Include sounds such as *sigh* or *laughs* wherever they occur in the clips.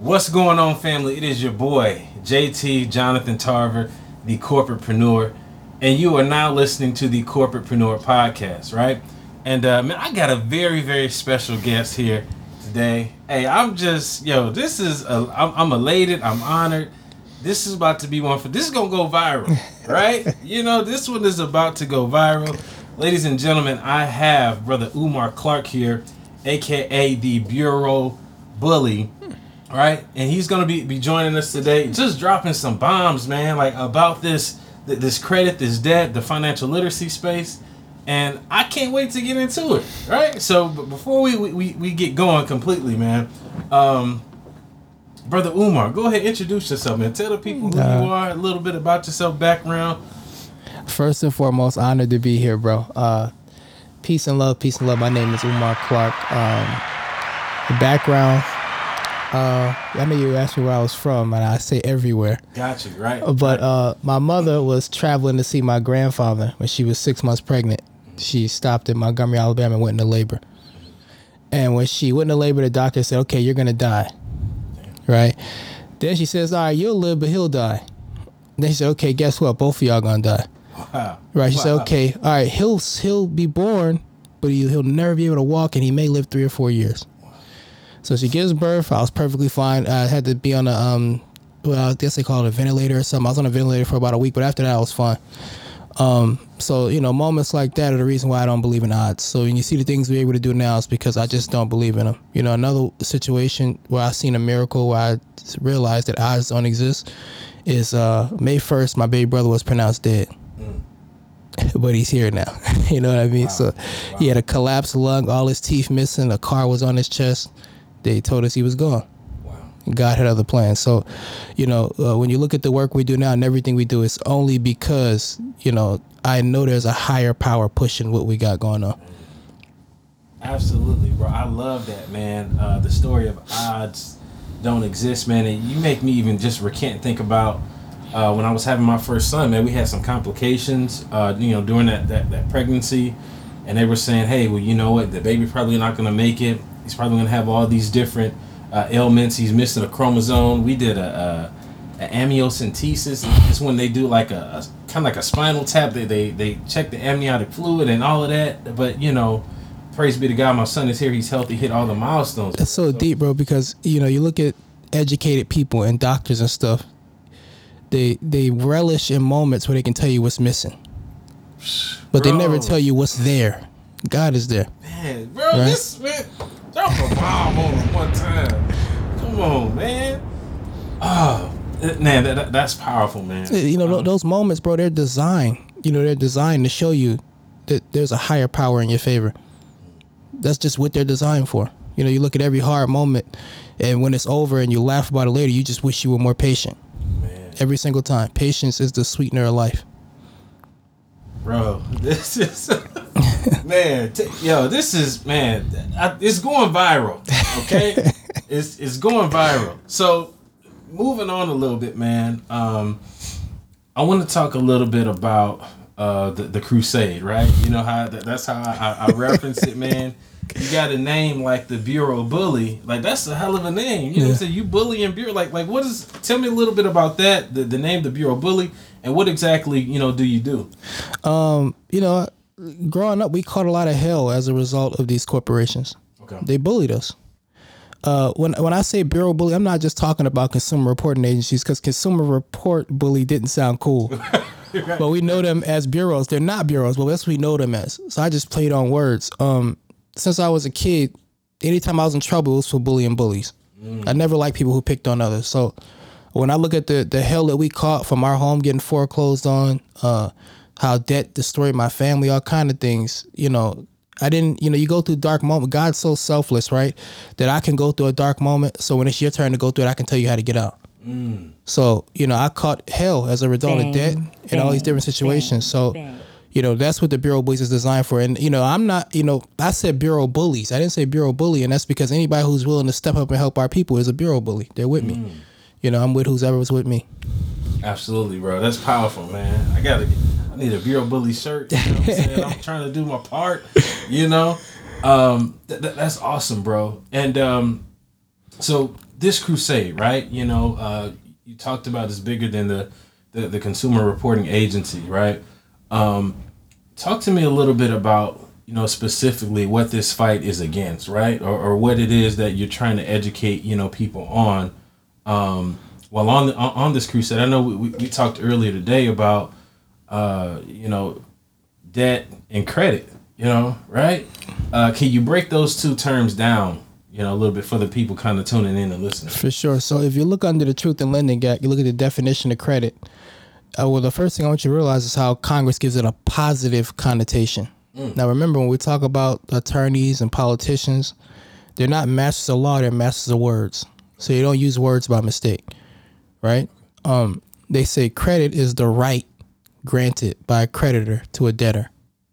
What's going on, family? It is your boy, JT Jonathan Tarver, the corporatepreneur, and you are now listening to the Corporatepreneur podcast, right? And uh, man, I got a very, very special guest here today. Hey, I'm just, yo, this is, a, I'm, I'm elated, I'm honored. This is about to be one for, this is gonna go viral, *laughs* right? you know, this one is about to go viral. Ladies and gentlemen, I have Brother Umar Clark here, aka the Bureau Bully right? And he's gonna be be joining us today, just dropping some bombs, man, like about this th- this credit, this debt, the financial literacy space, and I can't wait to get into it, right? So, but before we we, we get going completely, man, um, brother Umar, go ahead, introduce yourself, man. Tell the people who Uh, you are, a little bit about yourself, background. First and foremost, honored to be here, bro. Uh, peace and love, peace and love. My name is Umar Clark. Um, the background, uh, I know you asked me where I was from, and I say everywhere. Got you, right? But uh, my mother was traveling to see my grandfather when she was six months pregnant. She stopped in Montgomery, Alabama, and went into labor. And when she went into labor, the doctor said, "Okay, you're gonna die." Right. Then she says, "All right, you'll live, but he'll die." Then she said, "Okay, guess what? Both of y'all gonna die." wow. Right. She said, okay, all right, he'll he'll be born, but he, he'll never be able to walk, and he may live three or four years. So she gives birth. I was perfectly fine. I had to be on a um, well, I guess they call it a ventilator or something. I was on a ventilator for about a week, but after that, I was fine. Um, so you know, moments like that are the reason why I don't believe in odds. So when you see the things we're able to do now, it's because I just don't believe in them. You know, another situation where I've seen a miracle where I realized that odds don't exist is uh, May first. My baby brother was pronounced dead *laughs* but he's here now. *laughs* you know what I mean? So he had a collapsed lung, all his teeth missing, a car was on his chest. They told us he was gone. Wow. God had other plans. So, you know, uh, when you look at the work we do now and everything we do, it's only because, you know, I know there's a higher power pushing what we got going on. Absolutely, bro. I love that, man. Uh, the story of odds don't exist, man. And you make me even just recant think about uh, when I was having my first son, man. We had some complications, uh, you know, during that, that, that pregnancy. And they were saying, hey, well, you know what? The baby probably not going to make it. He's probably going to have all these different uh, ailments. He's missing a chromosome. We did a, a, a amniocentesis. It's when they do like a, a kind of like a spinal tap. They, they, they check the amniotic fluid and all of that. But, you know, praise be to God, my son is here. He's healthy, hit all the milestones. It's so deep, bro, because, you know, you look at educated people and doctors and stuff, they they relish in moments where they can tell you what's missing. But they never tell you what's there. God is there. Man, bro, Right. this man, bomb on him one time. Come on, man. Oh, man, that, that- that's powerful, man. You know, Um, those moments, bro, they're designed. You know, they're designed to show you that there's a higher power in your favor. That's just what they're designed for. You know, you look at every hard moment, and when it's over and you laugh about it later, you just wish you were more patient. man, Every single time. Patience is the sweetener of life. bro, *laughs* this is *laughs* man, t- yo, this is man, I, it's going viral. Okay, *laughs* it's it's going viral. So, moving on a little bit, man. Um, I want to talk a little bit about uh, the, the crusade, right? You know how that, that's how I, I, reference it, man. You got a name like the Bureau Bully, like that's a hell of a name. You know what I'm saying? You bully and bureau, like like what is? Tell me a little bit about that. The, the name, the Bureau Bully, and what exactly you know do you do? Um, you know, growing up, we caught a lot of hell as a result of these corporations. Okay. They bullied us. Uh, when when I say bureau bully, I'm not just talking about consumer reporting agencies because consumer report bully didn't sound cool. *laughs* *laughs* But we know them as bureaus. They're not bureaus, but that's what we know them as. So I just played on words. Um, since I was a kid, anytime I was in trouble, it was for bullying bullies. I never liked people who picked on others. So when I look at the the hell that we caught from our home getting foreclosed on, uh, how debt destroyed my family, all kind of things, you know, I didn't, you know, you go through dark moment. God's so selfless, right? That I can go through a dark moment. So when it's your turn to go through it, I can tell you how to get out. Mm. So, you know, I caught hell as a result of debt and all these different situations. So, you know, that's what the Bureau Bullies is designed for. And, you know, I'm not, you know, I said Bureau Bullies. I didn't say Bureau Bully. And that's because anybody who's willing to step up and help our people is a Bureau Bully. They're with me. Mm. You know, I'm with who's ever was with me. Absolutely, bro. That's powerful, man. I gotta. I need a Bureau Bully shirt. You know what I'm saying? I'm *laughs* trying to do my part. You know, um, th- th- that's awesome, bro. And um, so this crusade, right? You know, uh, you talked about is bigger than the, the, the consumer reporting agency, right? Um, talk to me a little bit about you know specifically what this fight is against, right? Or, or what it is that you're trying to educate you know people on. Um, while on the, on this crusade, I know we, we talked earlier today about uh, you know debt and credit, you know, right? Uh, can you break those two terms down you know, a little bit for the people kind of tuning in and listening. For sure. So if you look under the Truth in Lending Act, you look at the definition of credit. Uh, well, the first thing I want you to realize is how Congress gives it a positive connotation. Mm. Now, remember when we talk about attorneys and politicians, they're not masters of law; they're masters of words. So you don't use words by mistake, right? Um, they say credit is the right granted by a creditor to a debtor,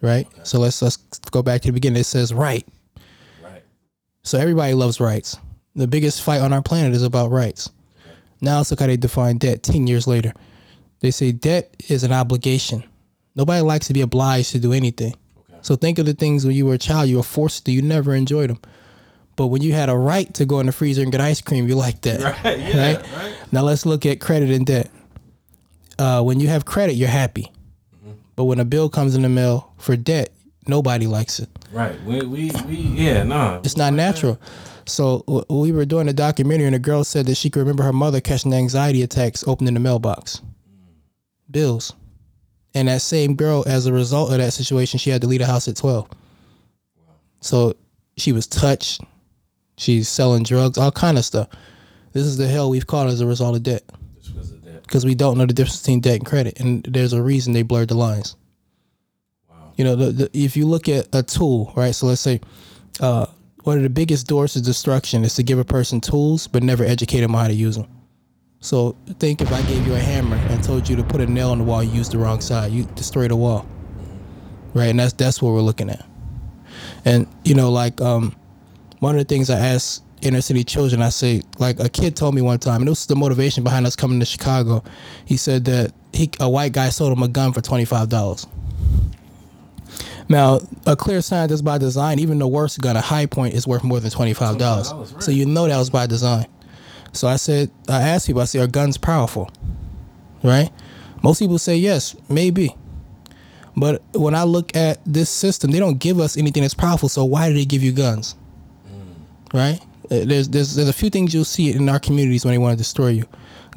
right? Okay. So let's let's go back to the beginning. It says right Right. so everybody loves rights. The biggest fight on our planet is about rights. Now let's look how they define debt 10 years later. They say debt is an obligation. Nobody likes to be obliged to do anything. Okay. So think of the things when you were a child, you were forced to, you never enjoyed them. But when you had a right to go in the freezer and get ice cream, you liked that. Right. *laughs* Yeah, right? right? Now let's look at credit and debt. Uh, when you have credit, you're happy. Mm-hmm. But when a bill comes in the mail for debt, nobody likes it. Right. We we, we yeah, nah. It's not natural. So we were doing a documentary, and a girl said that she could remember her mother catching anxiety attacks opening the mailbox, bills, and that same girl, as a result of that situation, she had to leave the house at twelve. So she was touched. She's selling drugs, all kind of stuff. This is the hell we've caught as a result of debt. Because we don't know the difference between debt and credit, and there's a reason they blurred the lines you know, the, the, if you look at a tool, right? So let's say uh, one of the biggest doors to destruction is to give a person tools, but never educate them on how to use them. So think if I gave you a hammer and told you to put a nail on the wall, you used the wrong side, you destroy the wall, right? And that's that's what we're looking at. And you know, like um, one of the things I ask inner city children, I say, like a kid told me one time, and this was the motivation behind us coming to Chicago. He said that he a white guy sold him a gun for twenty five dollars. Now, a clear sign that's by design. Even the worst gun, a Hi-Point, is worth more than twenty five dollars. Right. So you know that was by design. So I said, I asked people, I said, are guns powerful? Right? Most people say yes, maybe. But when I look at this system, they don't give us anything that's powerful. So why do they give you guns? Mm. Right? Uh, there's there's there's a few things you'll see in our communities when they want to destroy you: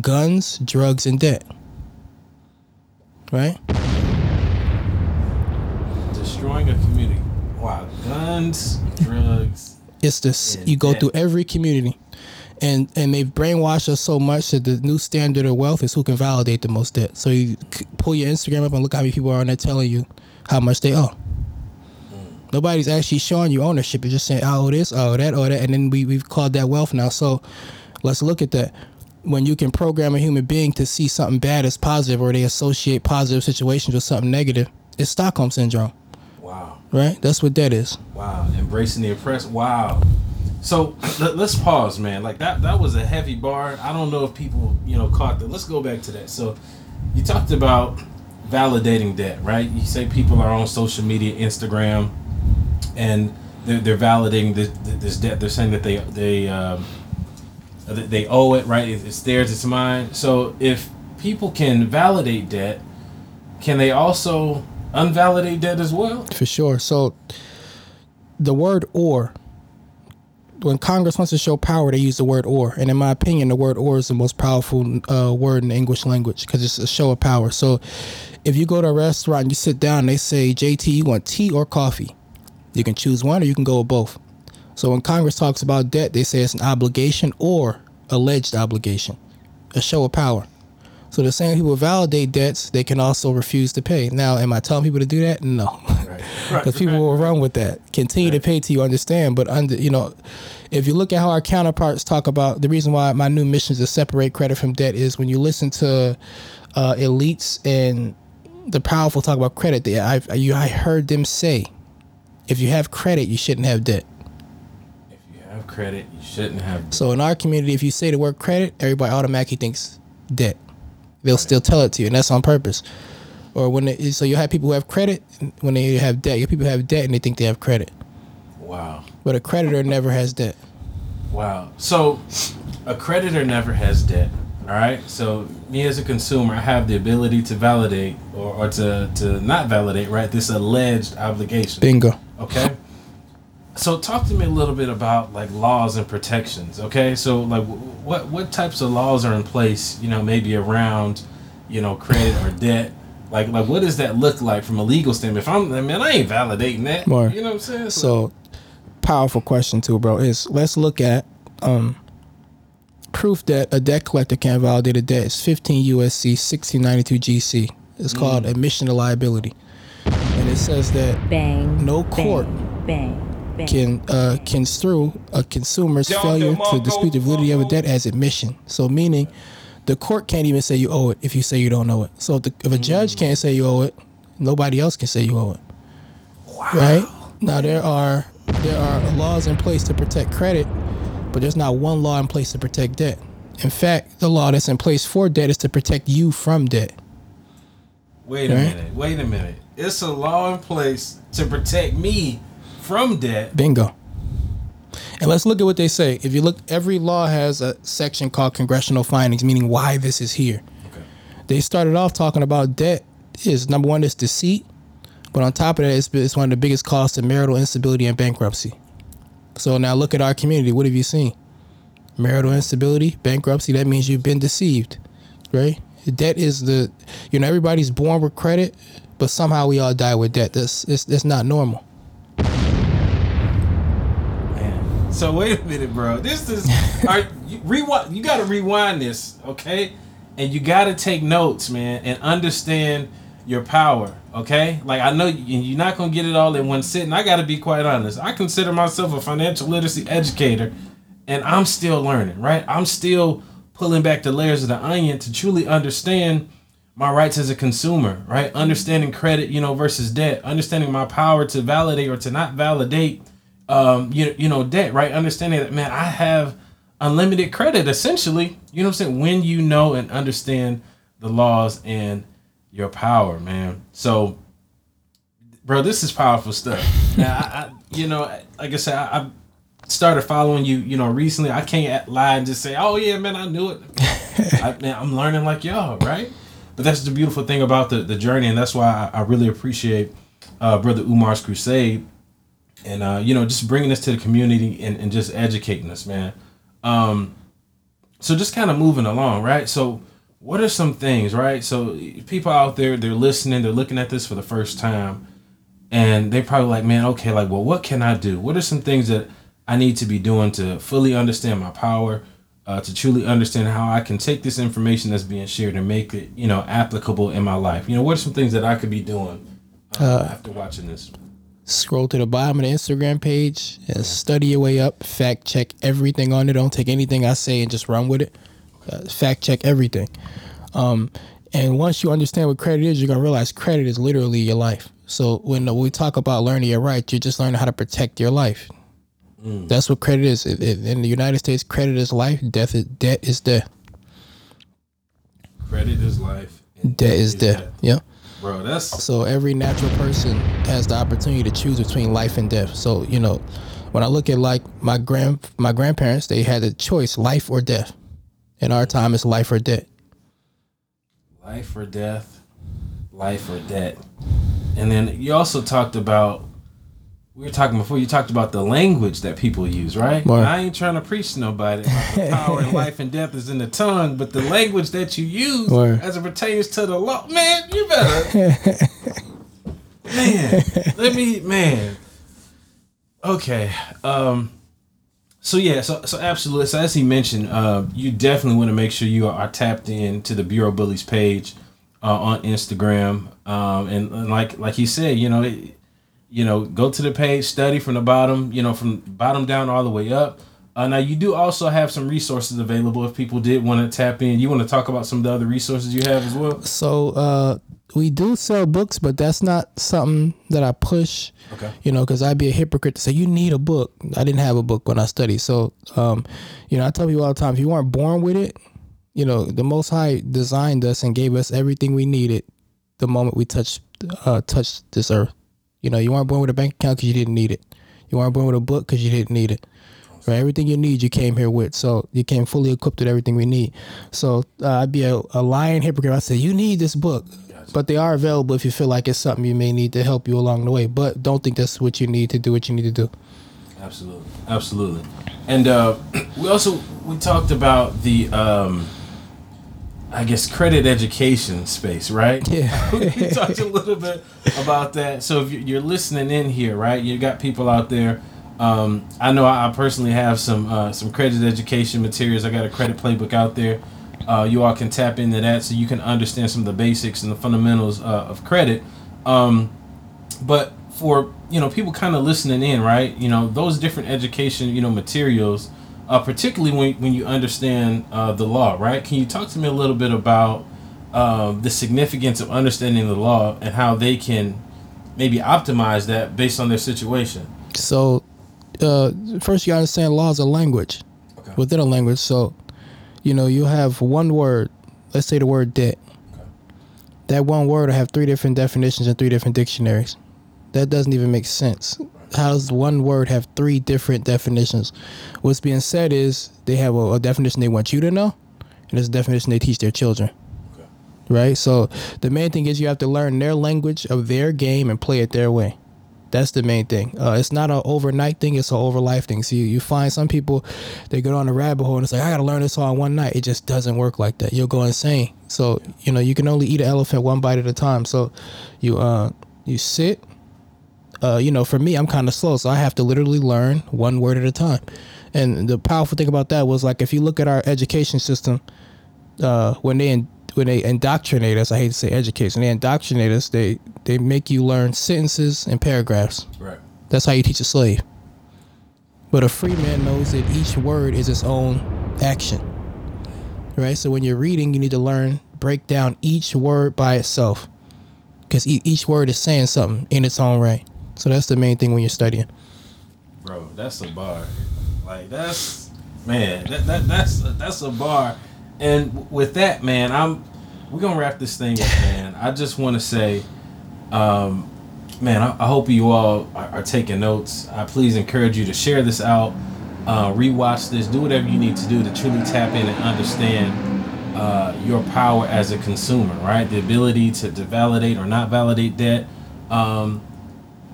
guns, drugs, and debt. Right? destroying a community. Wow, guns, drugs. It's this. You go debt. through every community, and and they've brainwashed us so much that the new standard of wealth is who can validate the most debt. So you pull your Instagram up and look how many people are on there telling you how much they owe. Nobody's actually showing you ownership. It's just saying, oh, this, oh, that, oh, that. And then we, we've called that wealth now. So let's look at that. When you can program a human being to see something bad as positive or they associate positive situations with something negative, it's Stockholm Syndrome. Wow. Right? That's what that is. Wow. Embracing the oppressed. Wow. So *clears throat* let, us pause, man. Like that that was a heavy bar. I don't know if people, you know, caught that. Let's go back to that. So you talked about validating debt, right? You say people are on social media, Instagram, and they're, they're validating this, this debt. They're saying that they they um, they owe it, right? It's theirs, it's mine. So if people can validate debt, can they also unvalidate debt as well? For sure. So the word or when Congress wants to show power, they use the word or. And in my opinion, the word or is the most powerful uh, word in the English language because it's a show of power. So if you go to a restaurant and you sit down they say, JT, you want tea or coffee? You can choose one or you can go with both. So when Congress talks about debt, they say it's an obligation or alleged obligation, a show of power. So the same people validate debts, they can also refuse to pay. Now, am I telling people to do that? No, *laughs* because right. right. people will run with that. Continue to pay to you understand, but under you know, if you look at how our counterparts talk about the reason why my new mission is to separate credit from debt is when you listen to uh, elites and the powerful talk about credit. They, I, you, I heard them say, if you have credit, you shouldn't have debt. If you have credit, you shouldn't have. Debt. So in our community, if you say the word credit, everybody automatically thinks debt they'll still tell it to you, and that's on purpose. Or when they, so you have people who have credit when they have debt. You people have debt and they think they have credit. Wow. But a creditor never has debt. Wow. So a creditor never has debt. All right. So me as a consumer, I have the ability to validate or, or to to not validate, right? This alleged obligation. Bingo. Okay. So talk to me a little bit about like laws and protections. Okay. So like wh- what what types of laws are in place? You know, maybe around, you know, credit or debt. Like like what does that look like from a legal standpoint? If I'm I mean I ain't validating that. More. You know what I'm saying? So, powerful question too, bro. Is let's look at um, proof that a debt collector can't validate a debt. It's 15 USC 1692 GC. It's called admission to liability, it says that Bang. No court Bang. Bang. can uh, construe a consumer's failure to dispute the validity of a debt as admission. So meaning, the court can't even say you owe it if you say you don't owe it. So if, the, if a judge can't say you owe it, nobody else can say you owe it. Right now, there are there are laws in place to protect credit, but there's not one law in place to protect debt. In fact, the law that's in place for debt is to protect you from debt. Wait a Right. minute. Wait a minute. It's a law in place to protect me from debt. Bingo. And let's look at what they say. If you look, every law has a section called congressional findings, meaning why this is here. Okay. They started off talking about debt is number one is deceit, but on top of that, it's, it's one of the biggest costs of marital instability and bankruptcy. So now look at our community. What have you seen? Marital instability, bankruptcy. That means you've been deceived, right? Debt is the, you know, everybody's born with credit, but somehow we all die with debt. That's it's, it's not normal. Man. So wait a minute, bro. This is *laughs* all right, you rewind you gotta rewind this, okay? And you gotta take notes, man, and understand your power, okay? Like I know you're not gonna get it all in one sitting. I gotta be quite honest. I consider myself a financial literacy educator, and I'm still learning, right? I'm still pulling back the layers of the onion to truly understand my rights as a consumer, right? Understanding credit, you know, versus debt, understanding my power to validate or to not validate, um, you, you know, debt, right? Understanding that, man, I have unlimited credit essentially, you know what I'm saying? When you know and understand the laws and your power, man. So, bro, this is powerful stuff. *laughs* now, I, I, you know, like I said, I, I started following you, you know, recently. I can't lie and just say, oh, yeah, man, I knew it. *laughs* I, man, I'm learning like y'all, right? But that's the beautiful thing about the, the journey, and that's why I, I really appreciate uh, Brother Umar's crusade, and uh, you know, just bringing this to the community and, and just educating us, man. Um, so just kind of moving along, right? So, what are some things, right? So, people out there, they're listening, they're looking at this for the first time, and they probably like, man, okay, like, well, what can I do? What are some things that I need to be doing to fully understand my power, uh, to truly understand how I can take this information that's being shared and make it, you know, applicable in my life? You know, what are some things that I could be doing uh, after watching this? Scroll to the bottom of the Instagram page and study your way up. Fact check everything on it. Don't take anything I say and just run with it. Uh, fact check everything. Um, and once you understand what credit is, you're gonna realize credit is literally your life. So when we talk about learning your rights, you're just learning how to protect your life. Mm. That's what credit is. It, it, in the United States, credit is life. Death is debt is death. Credit is life. and Debt is death. Yeah. Bro, that's So every natural person has the opportunity to choose between life and death. So you know, when I look at like my grand my grandparents, they had a choice: life or death. In our time, it's life or death. life or death, life or debt. And then you also talked about we were talking before you talked about the language that people use, right? I ain't trying to preach to nobody. the *laughs* power of life and death is in the tongue, but the language that you use as it pertains to the law, man, you better Man, let me man. Okay. Um so yeah, so so absolutely. So as he mentioned, uh, you definitely want to make sure you are tapped in to the Bureau Bullies page uh, on Instagram, um, and, and like like he said, you know, it, you know, go to the page, study from the bottom, you know, from bottom down all the way up. Uh, now you do also have some resources available if people did want to tap in. You want to talk about some of the other resources you have as well? So uh, we do sell books, but that's not something that I push. Okay. You know, because I'd be a hypocrite to say you need a book. I didn't have a book when I studied, so um, you know, I tell people all the time: if you weren't born with it, you know, the Most High designed us and gave us everything we needed the moment we touched uh, touched this earth. You know, you weren't born with a bank account because you didn't need it. You weren't born with a book because you didn't need it. Right, everything you need, you came here with. So you came fully equipped with everything we need. So uh, I'd be a, a lying hypocrite. I say you need this book, but they are available if you feel like it's something you may need to help you along the way. But don't think that's what you need to do. What you need to do. Absolutely, absolutely. And uh, *clears throat* we also we talked about the. Um, I guess credit education space, right? Yeah. *laughs* we talked a little bit about that. So if you're listening in here, right, you got people out there. Um, I know I personally have some uh, some credit education materials. I got a credit playbook out there. Uh, you all can tap into that so you can understand some of the basics and the fundamentals uh, of credit. Um, but for you know people kind of listening in, right? You know those different education you know materials uh, particularly when, when you understand uh, the law, right? Can you talk to me a little bit about uh, the significance of understanding the law and how they can maybe optimize that based on their situation? So, uh, first you understand law is a language Okay. within a language. So, you know, you have one word. Let's say the word debt. Okay. That one word will have three different definitions in three different dictionaries. That doesn't even make sense. How does one word have three different definitions? What's being said is they have a, a definition they want you to know, and there's a definition they teach their children. Okay. Right? So the main thing is you have to learn their language of their game and play it their way. That's the main thing. Uh, it's not an overnight thing; it's an over life thing. So you, you find some people they go on a rabbit hole and it's like I got to learn this all in one night. It just doesn't work like that. You'll go insane. So you know you can only eat an elephant one bite at a time. So you uh you sit. Uh, you know, for me, I'm kind of slow, so I have to literally learn one word at a time. And the powerful thing about that was like if you look at our education system, uh, when they in, when they indoctrinate us, I hate to say education, they indoctrinate us. They they make you learn sentences and paragraphs. Right. That's how you teach a slave. But a free man knows that each word is its own action. Right? So when you're reading, you need to learn, break down each word by itself. Because e- each word is saying something in its own right. So that's the main thing when you're studying. Bro, that's a bar. Like that's man, that, that that's that's a bar. And with that, man, I'm we're gonna wrap this thing up, man. I just want to say, um, man, I, I hope you all are, are taking notes. I please encourage you to share this out, uh, rewatch this, do whatever you need to do to truly tap in and understand uh, your power as a consumer, right? The ability to, to validate or not validate debt. Um,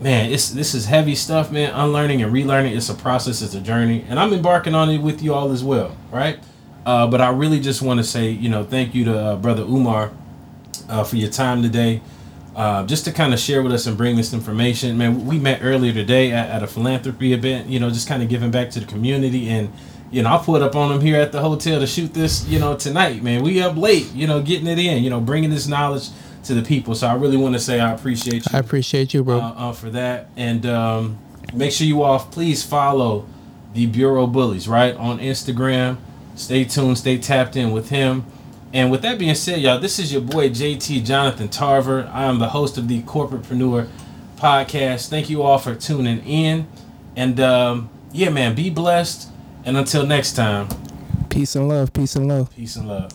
man, it's this is heavy stuff, man. Unlearning and relearning, it's a process, it's a journey, and I'm embarking on it with you all as well, right? Uh, but I really just want to say, you know, thank you to uh, brother Umar uh, for your time today, uh, just to kind of share with us and bring this information. Man, we met earlier today at, at a philanthropy event, you know, just kind of giving back to the community, and you know, I put up on him here at the hotel to shoot this, you know, tonight, man. We up late, you know, getting it in, you know, bringing this knowledge to the people. So I really want to say I appreciate you I appreciate you, bro. uh, uh, for that. And um, make sure you all please follow the Bureau Bullies right on Instagram. Stay tuned, stay tapped in with him. And with that being said, y'all, this is your boy JT Jonathan Tarver. I am the host of the Corporatepreneur podcast. Thank you all for tuning in. And um, yeah, man, be blessed. And until next time, peace and love. Peace and love. peace and love.